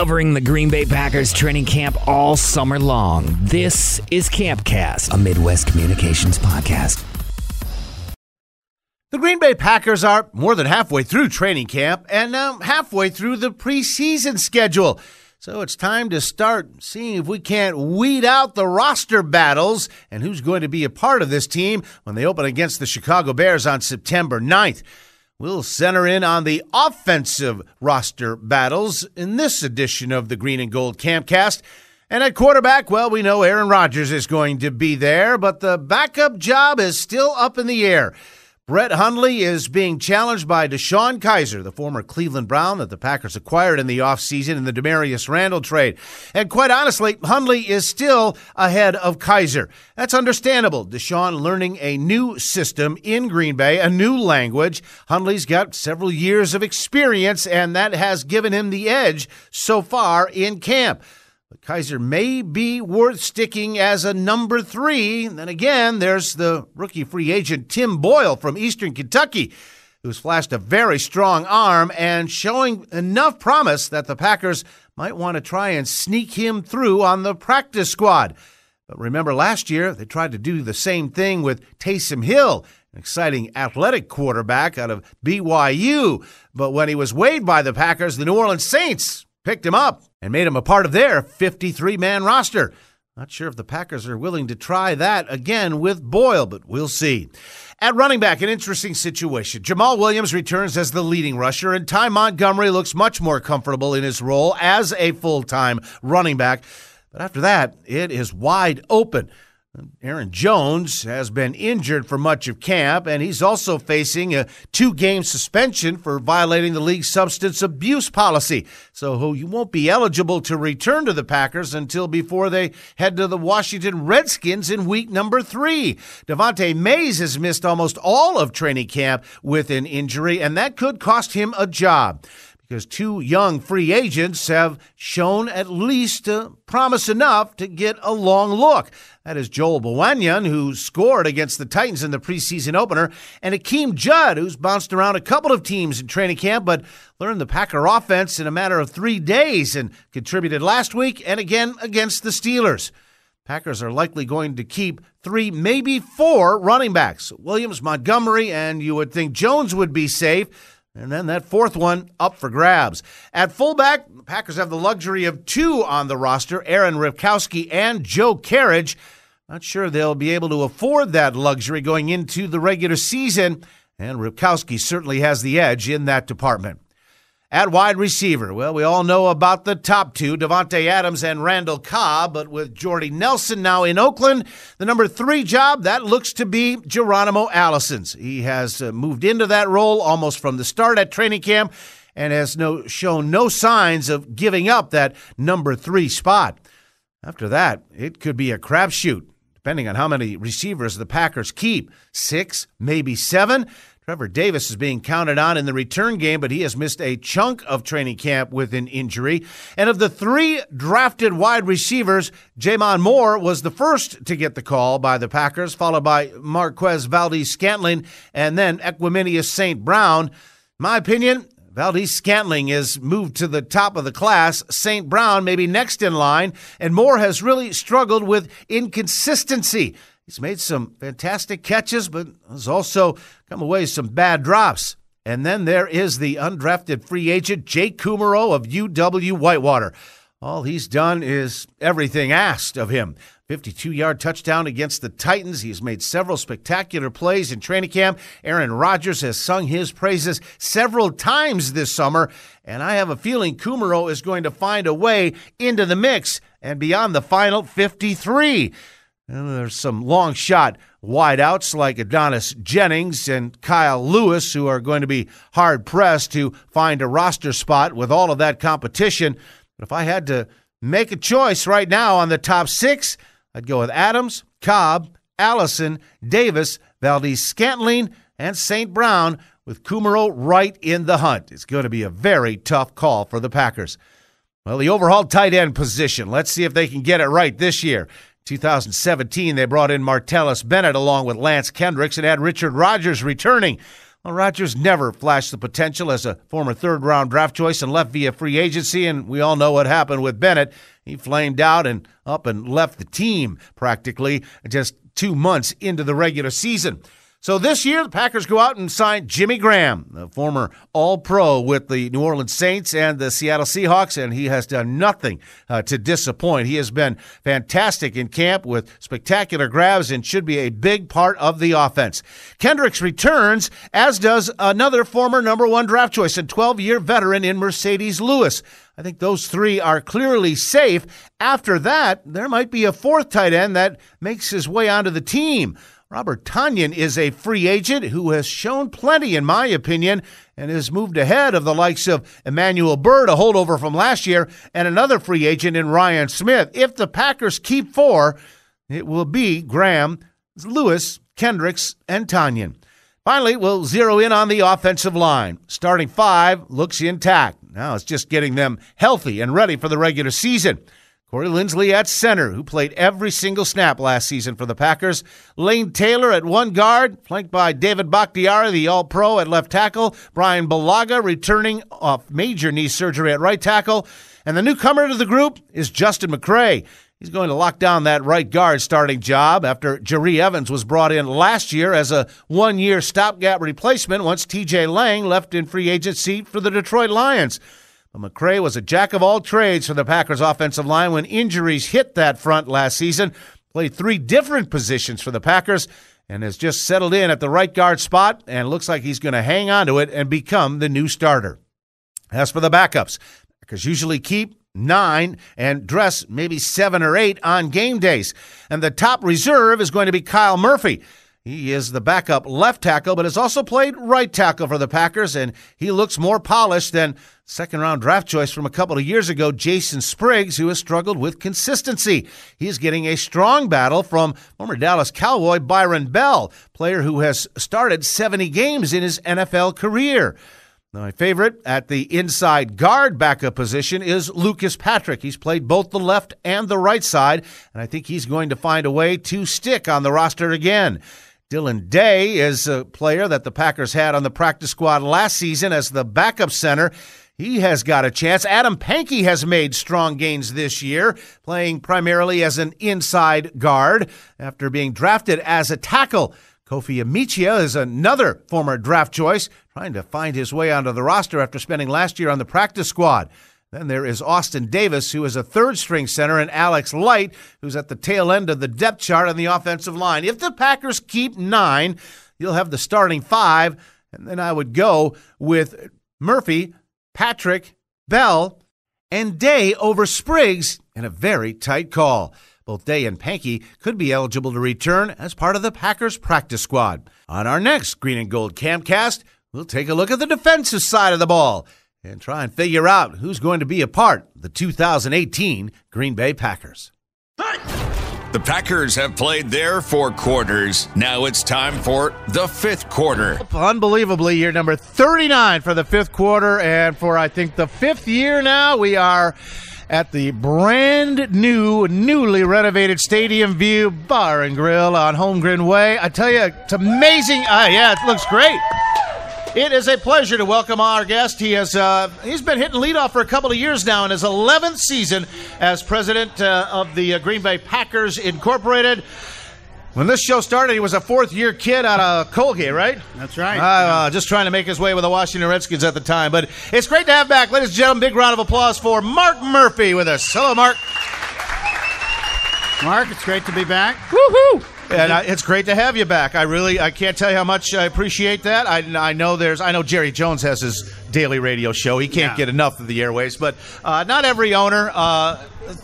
covering the Green Bay Packers training camp all summer long. This is Campcast, a Midwest Communications podcast. The Green Bay Packers are more than halfway through training camp and now halfway through the preseason schedule. So it's time to start seeing if we can't weed out the roster battles and who's going to be a part of this team when they open against the Chicago Bears on September 9th. We'll center in on the offensive roster battles in this edition of the Green and Gold Campcast. And at quarterback, well, we know Aaron Rodgers is going to be there, but the backup job is still up in the air. Brett Hundley is being challenged by DeShone Kizer, the former Cleveland Brown that the Packers acquired in the offseason in the Damarious Randall trade. And quite honestly, Hundley is still ahead of Kizer. That's understandable. DeShone learning a new system in Green Bay, a new language. Hundley's got several years of experience, and that has given him the edge so far in camp. But Kizer may be worth sticking as a number three. And then again, there's the rookie free agent Tim Boyle from Eastern Kentucky, who's flashed a very strong arm and showing enough promise that the Packers might want to try and sneak him through on the practice squad. But remember last year, they tried to do the same thing with Taysom Hill, an exciting athletic quarterback out of BYU. But when he was waived by the Packers, the New Orleans Saints picked him up and made him a part of their 53 man roster. Not sure if the Packers are willing to try that again with Boyle, but we'll see. At running back, an interesting situation. Jamaal Williams returns as the leading rusher, and Ty Montgomery looks much more comfortable in his role as a full time running back. But after that, it is wide open. Aaron Jones has been injured for much of camp, and he's also facing a two game suspension for violating the league's substance abuse policy. So he won't be eligible to return to the Packers until before they head to the Washington Redskins in week number three. Devante Mays has missed almost all of training camp with an injury, and that could cost him a job because two young free agents have shown at least uh, promise enough to get a long look. That is Joel Bouagnon, who scored against the Titans in the preseason opener, and Akeem Judd, who's bounced around a couple of teams in training camp, but learned the Packer offense in a matter of three days and contributed last week and again against the Steelers. Packers are likely going to keep three, maybe four running backs Williams, Montgomery, and you would think Jones would be safe. And then that fourth one up for grabs. At fullback, the Packers have the luxury of two on the roster Aaron Ripkowski and Joe Kerridge. Not sure they'll be able to afford that luxury going into the regular season, and Ripkowski certainly has the edge in that department. At wide receiver, well, we all know about the top two, Davante Adams and Randall Cobb, but with Jordy Nelson now in Oakland, the number three job, that looks to be Geronimo Allison's. He has uh, moved into that role almost from the start at training camp and has no, shown no signs of giving up that number three spot. After that, it could be a crapshoot, depending on how many receivers the Packers keep. Six, maybe seven. Trevor Davis is being counted on in the return game, but he has missed a chunk of training camp with an injury. And of the three drafted wide receivers, J'Mon Moore was the first to get the call by the Packers, followed by Marquez Valdes Scantling and then Equanimeous St. Brown. My opinion, Valdes Scantling is moved to the top of the class. St. Brown may be next in line, and Moore has really struggled with inconsistency. He's made some fantastic catches, but has also come away with some bad drops. And then there is the undrafted free agent Jake Kumerow of UW Whitewater. All he's done is everything asked of him. 52 yard touchdown against the Titans. He's made several spectacular plays in training camp. Aaron Rodgers has sung his praises several times this summer, and I have a feeling Kumerow is going to find a way into the mix and beyond the final 53. And there's some long shot wideouts like Adonis Jennings and Kyle Lewis who are going to be hard pressed to find a roster spot with all of that competition. But if I had to make a choice right now on the top six, I'd go with Adams, Cobb, Allison, Davis, Valdes Scantling, and St. Brown with Kumerow right in the hunt. It's going to be a very tough call for the Packers. Well, the overhauled tight end position. Let's see if they can get it right this year. 2017, they brought in Martellus Bennett along with Lance Kendricks and had Richard Rodgers returning. Well, Rodgers never flashed the potential as a former third round draft choice and left via free agency, and we all know what happened with Bennett. He flamed out and up and left the team practically just two months into the regular season. So this year, the Packers go out and sign Jimmy Graham, the former All Pro with the New Orleans Saints and the Seattle Seahawks, and he has done nothing uh, to disappoint. He has been fantastic in camp with spectacular grabs and should be a big part of the offense. Kendricks returns, as does another former number one draft choice and 12 year veteran in Marcedes Lewis. I think those three are clearly safe. After that, there might be a fourth tight end that makes his way onto the team. Robert Tonyan is a free agent who has shown plenty, in my opinion, and has moved ahead of the likes of Emanuel Byrd, a holdover from last year, and another free agent in Ryan Smith. If the Packers keep four, it will be Graham, Lewis, Kendricks, and Tonyan. Finally, we'll zero in on the offensive line. Starting five looks intact. Now it's just getting them healthy and ready for the regular season. Corey Linsley at center, who played every single snap last season for the Packers. Lane Taylor at one guard, flanked by David Bakhtiari, the All Pro at left tackle. Brian Bulaga returning off major knee surgery at right tackle. And the newcomer to the group is Justin McCray. He's going to lock down that right guard starting job after Jahri Evans was brought in last year as a one year stopgap replacement once TJ Lang left in free agency for the Detroit Lions. But McCray was a jack of all trades for the Packers offensive line when injuries hit that front last season. Played three different positions for the Packers and has just settled in at the right guard spot and looks like he's going to hang on to it and become the new starter. As for the backups, Packers usually keep nine and dress maybe seven or eight on game days. And the top reserve is going to be Kyle Murphy. He is the backup left tackle, but has also played right tackle for the Packers, and he looks more polished than second round draft choice from a couple of years ago, Jason Spriggs, who has struggled with consistency. He's getting a strong battle from former Dallas Cowboy Byron Bell, player who has started 70 games in his NFL career. My favorite at the inside guard backup position is Lucas Patrick. He's played both the left and the right side, and I think he's going to find a way to stick on the roster again. Dillon Day is a player that the Packers had on the practice squad last season as the backup center. He has got a chance. Adam Pankey has made strong gains this year, playing primarily as an inside guard after being drafted as a tackle. Kofi Amichia is another former draft choice, trying to find his way onto the roster after spending last year on the practice squad. Then there is Austin Davis, who is a third string center, and Alex Light, who's at the tail end of the depth chart on the offensive line. If the Packers keep nine, you'll have the starting five, and then I would go with Murphy, Patrick, Bell, and Day over Spriggs in a very tight call. Both Day and Pankey could be eligible to return as part of the Packers practice squad. On our next Green and Gold Campcast, we'll take a look at the defensive side of the ball and try and figure out who's going to be a part of the 2018 Green Bay Packers. The Packers have played their four quarters. Now it's time for the fifth quarter. Unbelievably, year number 39 for the fifth quarter. And for, I think, the fifth year now, we are at the brand new, newly renovated Stadium View Bar and Grill on Holmgren Way. I tell you, it's amazing. Uh, yeah, it looks great. It is a pleasure to welcome our guest. He has uh, he's been hitting leadoff for a couple of years now in his 11th season as president uh, of the uh, Green Bay Packers Incorporated. When this show started, he was a fourth year kid out of Colgate, right? That's right. Uh, just trying to make his way with the Washington Redskins at the time. But it's great to have back, ladies and gentlemen. Big round of applause for Mark Murphy with us. Hello, Mark. Mark, it's great to be back. Woohoo! And uh, it's great to have you back. I really, I can't tell you how much I appreciate that. I, I know there's, I know Jerry Jones has his daily radio show. He can't Yeah. get enough of the airways, but uh, not every owner, uh,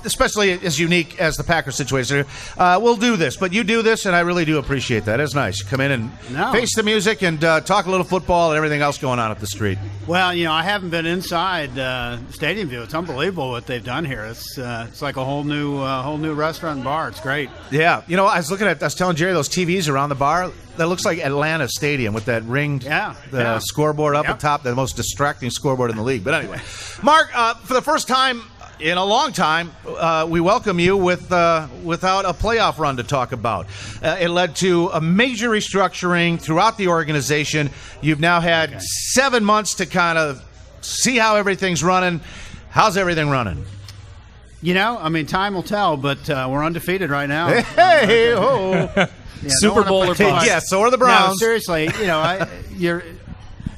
especially as unique as the Packers situation, uh, will do this. But you do this, and I really do appreciate that. It's nice. Come in and No. face the music and uh, talk a little football and everything else going on up the street. Well, you know, I haven't been inside uh, Stadium View. It's unbelievable what they've done here. It's uh, it's like a whole new uh, whole new restaurant and bar. It's great. Yeah, you know, I was looking at, I was telling Jerry those TVs around the bar. That looks like Atlanta Stadium with that ringed, Yeah, the yeah. scoreboard up Yep. at top, the most distracting scoreboard in the league. But anyway, Mark, uh, for the first time in a long time, uh, we welcome you with uh, without a playoff run to talk about. Uh, it led to a major restructuring throughout the organization. You've now had okay. seven months to kind of see how everything's running. How's everything running? You know, I mean, time will tell, but uh, we're undefeated right now. Hey, ho. Yeah, Super Bowl or bust. Yeah, so are the Browns. No, seriously, you know, I, you're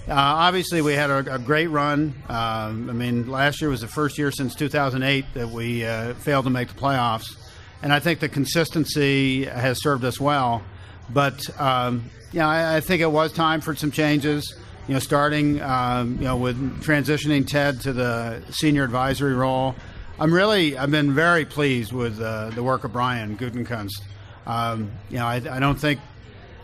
uh, obviously, we had a, a great run. Um, I mean, last year was the first year since 2008 that we uh, failed to make the playoffs, and I think the consistency has served us well. But um, yeah, I, I, think it was time for some changes. You know, starting um, you know with transitioning Ted to the senior advisory role. I'm really I've been very pleased with uh, the work of Brian Gutekunst. Um, you know, I, I don't think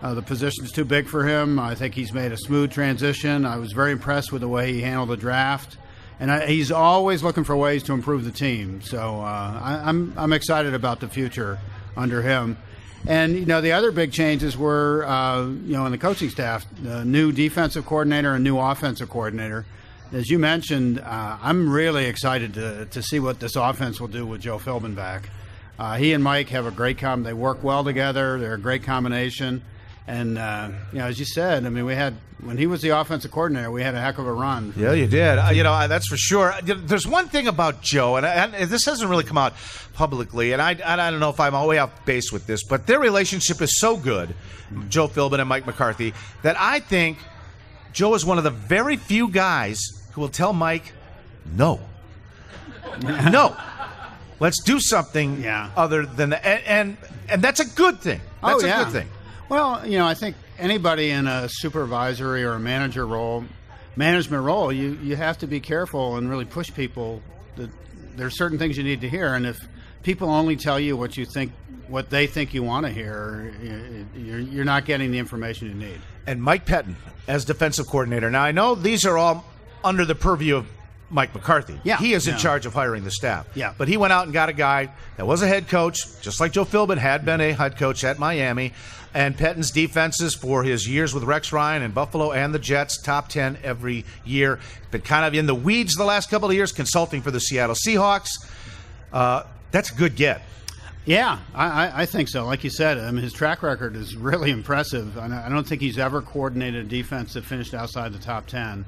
uh, the position is too big for him. I think he's made a smooth transition. I was very impressed with the way he handled the draft, and I, he's always looking for ways to improve the team. So uh, I, I'm I'm excited about the future under him. And you know the other big changes were uh, you know in the coaching staff, the new defensive coordinator and new offensive coordinator. As you mentioned, uh, I'm really excited to to see what this offense will do with Joe Philbin back. Uh, he and Mike have a great com. They work well together. They're a great combination. And uh, you know, as you said, I mean, we had when he was the offensive coordinator, we had a heck of a run. Yeah, you did. Uh, you know, that's for sure. There's one thing about Joe, and, and this hasn't really come out publicly, and I, I don't know if I'm all the way off base with this, but their relationship is so good, Joe Philbin and Mike McCarthy, that I think Joe is one of the very few guys who will tell Mike, no, no. Let's do something yeah. other than that. And, and, and that's a good thing. Oh, that's oh, yeah. a good thing. Well, you know, I think anybody in a supervisory or a manager role, management role, you, you have to be careful and really push people. That there's certain things you need to hear, and if people only tell you what you think, what they think you want to hear, you're, you're not getting the information you need. And Mike Pettine as defensive coordinator. Now I know these are all under the purview of Mike McCarthy. Yeah, he is in yeah. charge of hiring the staff. Yeah, but he went out and got a guy that was a head coach, just like Joe Philbin had been a head coach at Miami and Pettine's defenses for his years with Rex Ryan and Buffalo and the Jets, top 10 every year. Been kind of in the weeds the last couple of years, consulting for the Seattle Seahawks. Uh, that's a good get. Yeah, I, I, think so. Like you said, I mean, his track record is really impressive. I don't think he's ever coordinated a defense that finished outside the top 10.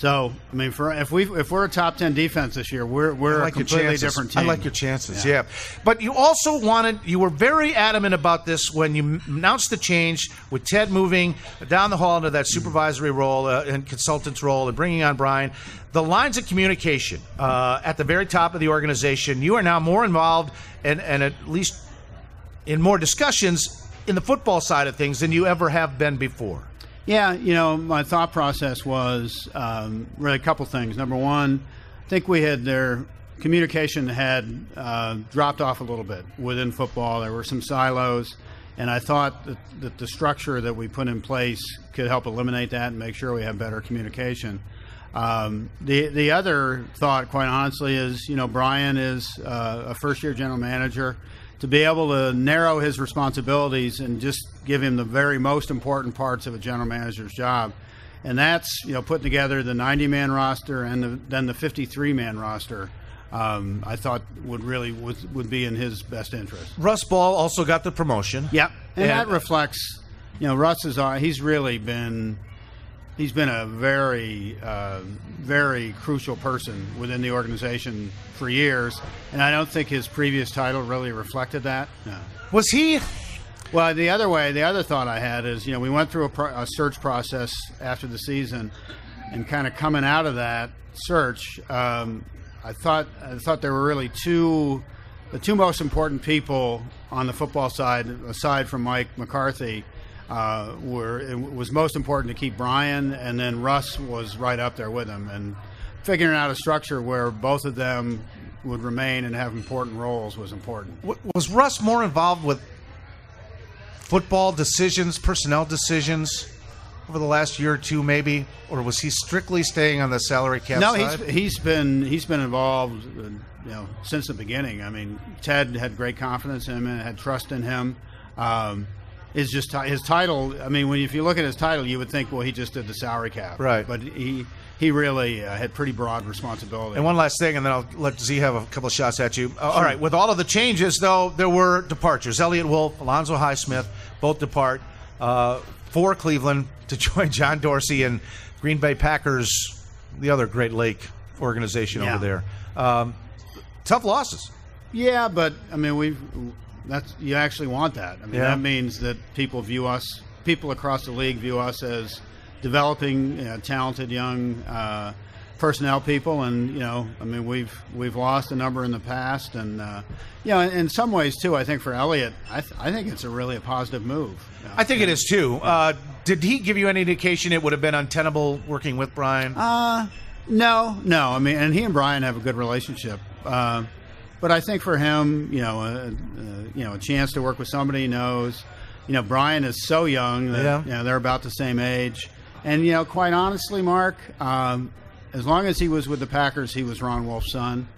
So I mean, for if we if we're a top ten defense this year, we're we're like a completely different team. I like your chances. Yeah. yeah. but you also wanted you were very adamant about this when you announced the change with Ted moving down the hall into that supervisory role uh, and consultant's role and bringing on Brian. The lines of communication uh, at the very top of the organization. You are now more involved and and at least in more discussions in the football side of things than you ever have been before. Yeah, you know, my thought process was um, really a couple things. Number one, I think we had their communication had uh, dropped off a little bit within football. There were some silos, and I thought that, that, the structure that we put in place could help eliminate that and make sure we have better communication. Um, the the other thought, quite honestly, is you know Brian is uh, a first year general manager to be able to narrow his responsibilities and just give him the very most important parts of a general manager's job. And that's you know putting together the 90 man roster and the, then the 53 man roster. Um, I thought would really would, would be in his best interest. Russ Ball also got the promotion. Yep, and, and that reflects, you know, Russ is uh, he's really been he's been a very, uh, very crucial person within the organization for years, and I don't think his previous title really reflected that. No. Was he? Well, the other way, the other thought I had is, you know, we went through a, pro- a search process after the season, and kind of coming out of that search, um, I thought I thought there were really two, the two most important people on the football side, aside from Mike McCarthy uh, were it was most important to keep Brian, and then Russ was right up there with him, and figuring out a structure where both of them would remain and have important roles was important. Was Russ more involved with football decisions, personnel decisions? Over the last year or two, maybe, or was he strictly staying on the salary cap? No, side? he's he's been he's been involved, you know, since the beginning. I mean, Ted had great confidence in him and had trust in him. Um, is just his title. I mean, when if you look at his title, you would think, well, he just did the salary cap, right? But he he really uh, had pretty broad responsibility. And one last thing, and then I'll let Z have a couple of shots at you. Uh, All right, with all of the changes, though, there were departures. Eliot Wolf, Alonzo Highsmith, both depart uh, for Cleveland to join John Dorsey and Green Bay Packers, the other Great Lake organization Yeah. over there. Um, tough losses. Yeah, but I mean, we've that's you actually want that. I mean, Yeah. that means that people view us, people across the league view us as developing you know, talented young uh, personnel people, and you know, I mean, we've we've lost a number in the past, and uh, you know, in, in some ways too. I think for Eliot, I, th- I think it's a really a positive move. you know. I think it is too. Uh, did he give you any indication it would have been untenable working with Brian? Uh, no, no. I mean, and he and Brian have a good relationship. Uh, but I think for him, you know, a, a, you know, a chance to work with somebody he knows. You know, Brian is so young that Yeah. you know they're about the same age, and you know, quite honestly, Mark, um, as long as he was with the Packers, he was Ron Wolf's son.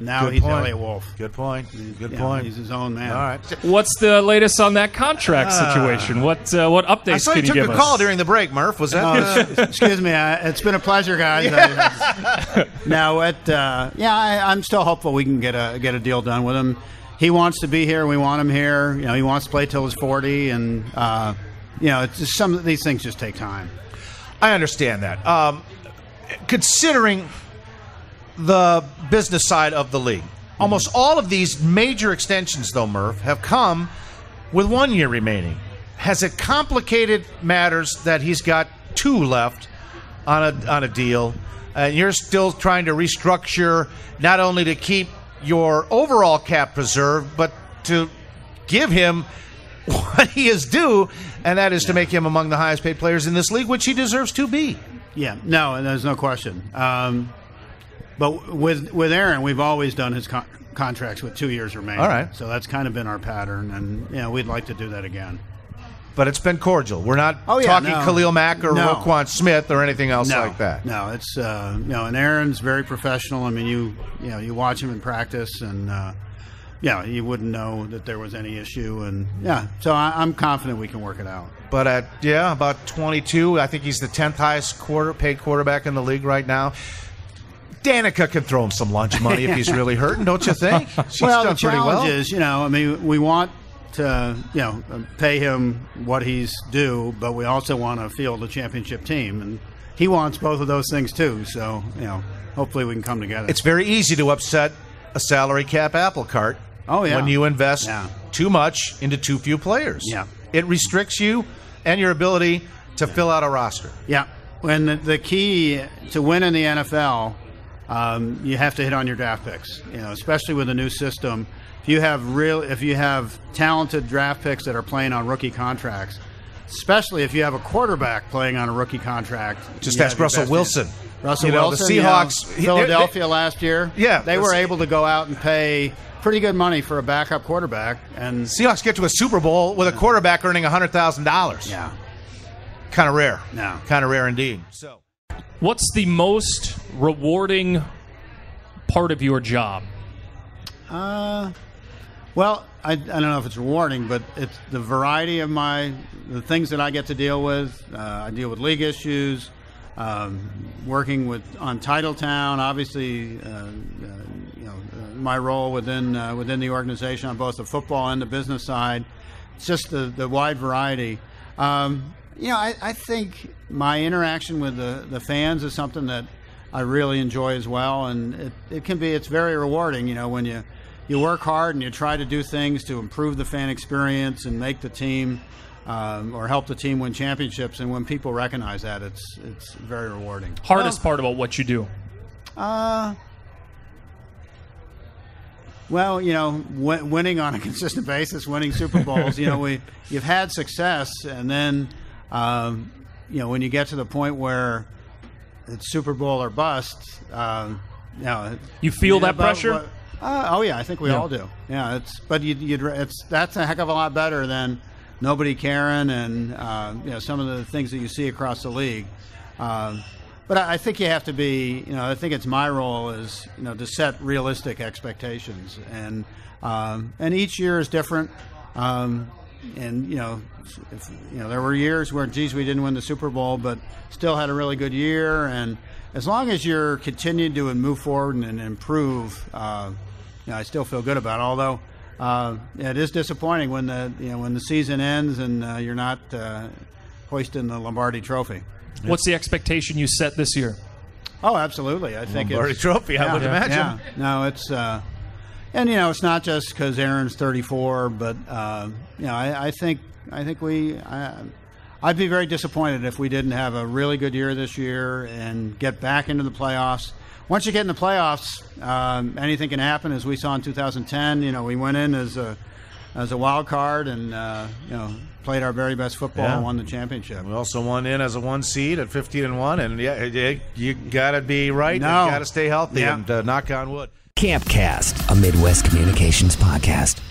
Now Good he's point. Eliot Wolf. Good point. Good You know, point. he's his own man. All right. What's the latest on that contract situation? What uh, what updates I saw can you you took give a us? call during the break, Murph. Was that? S- excuse me. I, it's been a pleasure, guys. I- no, it. Uh, yeah, I, I'm still hopeful we can get a get a deal done with him. He wants to be here. We want him here. You know, he wants to play till he's 40, and uh, you know, it's just some of these things just take time. I understand that. Um, considering the business side of the league, almost all of these major extensions, though, Murph, have come with one year remaining. Has it complicated matters that he's got two left on a on a deal, and you're still trying to restructure not only to keep your overall cap preserved, but to give him what he is due, and that is to make him among the highest paid players in this league, which he deserves to be. Yeah, no, and there's no question. Um, but with with Aaron, we've always done his con- contracts with two years remaining. All right. so that's kind of been our pattern, and you know, we'd like to do that again. But it's been cordial. We're not Oh, yeah, talking no. Khalil Mack or No. Roquan Smith or anything else no, like that. No, it's uh, you know, and Aaron's very professional. I mean, you you know, you watch him in practice, and uh, yeah, you wouldn't know that there was any issue, and yeah, so I, I'm confident we can work it out. But at yeah, about 22, I think he's the 10th highest quarter paid quarterback in the league right now. Danica can throw him some lunch money if he's really hurting, don't you think? She's well, done the pretty challenge well. is, you know, I mean, we want to, you know, pay him what he's due, but we also want to field a championship team, and he wants both of those things too. So, you know, hopefully we can come together. It's very easy to upset a salary cap apple cart. Oh, yeah. When you invest Yeah. too much into too few players. Yeah. It restricts you and your ability to fill out a roster. Yeah. When the, the key to win in the NFL, um, you have to hit on your draft picks. You know, especially with the new system. If you have real, if you have talented draft picks that are playing on rookie contracts, especially if you have a quarterback playing on a rookie contract, Just ask Russell Wilson. Russell You know, the Wilson, you Seahawks- he- Philadelphia last year. Yeah, they were able to go out and pay pretty good money for a backup quarterback, and Seahawks get to a Super Bowl with a quarterback earning $100,000. yeah, Kind of rare. No. Kind of rare indeed. So. What's the most rewarding part of your job? Uh, well, I, I don't know if it's rewarding, but it's the variety of my the things that I get to deal with. Uh, I deal with league issues, um, working with on Titletown. Obviously, uh, uh, you know uh, my role within uh, within the organization on both the football and the business side. It's just the the wide variety. Um, you know, I, I think my interaction with the, the fans is something that I really enjoy as well, and it, it can be it's very rewarding. You know, when you you work hard and you try to do things to improve the fan experience and make the team um, or help the team win championships, and when people recognize that, it's it's very rewarding. Hardest part about what you do? Uh, well, you know, w- winning on a consistent basis, winning Super Bowls. you know, we you've had success, and then um, you know when you get to the point where it's Super Bowl or bust. Um, you, know, You feel that pressure? what- uh, oh yeah, I think we Yeah. all do. Yeah, it's but you, you'd it's that's a heck of a lot better than nobody caring and uh, you know some of the things that you see across the league. Um, but I, I think you have to be, you know, I think it's my role is, you know, to set realistic expectations, and um, and each year is different. Um, and you know, if, you know, there were years where, geez, we didn't win the Super Bowl, but still had a really good year. And as long as you're continuing to move forward and, and improve, uh, you know, I still feel good about. It. Although uh, it is disappointing when the you know when the season ends and uh, you're not uh, hoisting the Lombardi Trophy. What's the expectation you set this year? Oh, absolutely. I think Lombardi it's, Trophy. I yeah, would imagine. Yeah. No, it's uh, and you know it's not just because Aaron's 34, but uh, you know I, I think I think we. I, I'd be very disappointed if we didn't have a really good year this year and get back into the playoffs. Once you get in the playoffs, um, anything can happen, as we saw in 2010. You know, we went in as a as a wild card and uh, you know played our very best football Yeah. and won the championship. We also won in as a one seed at 15 and 1. And yeah, you, you got to be right. No. You got to stay healthy Yeah. and uh, knock on wood. Campcast, a Midwest communications podcast.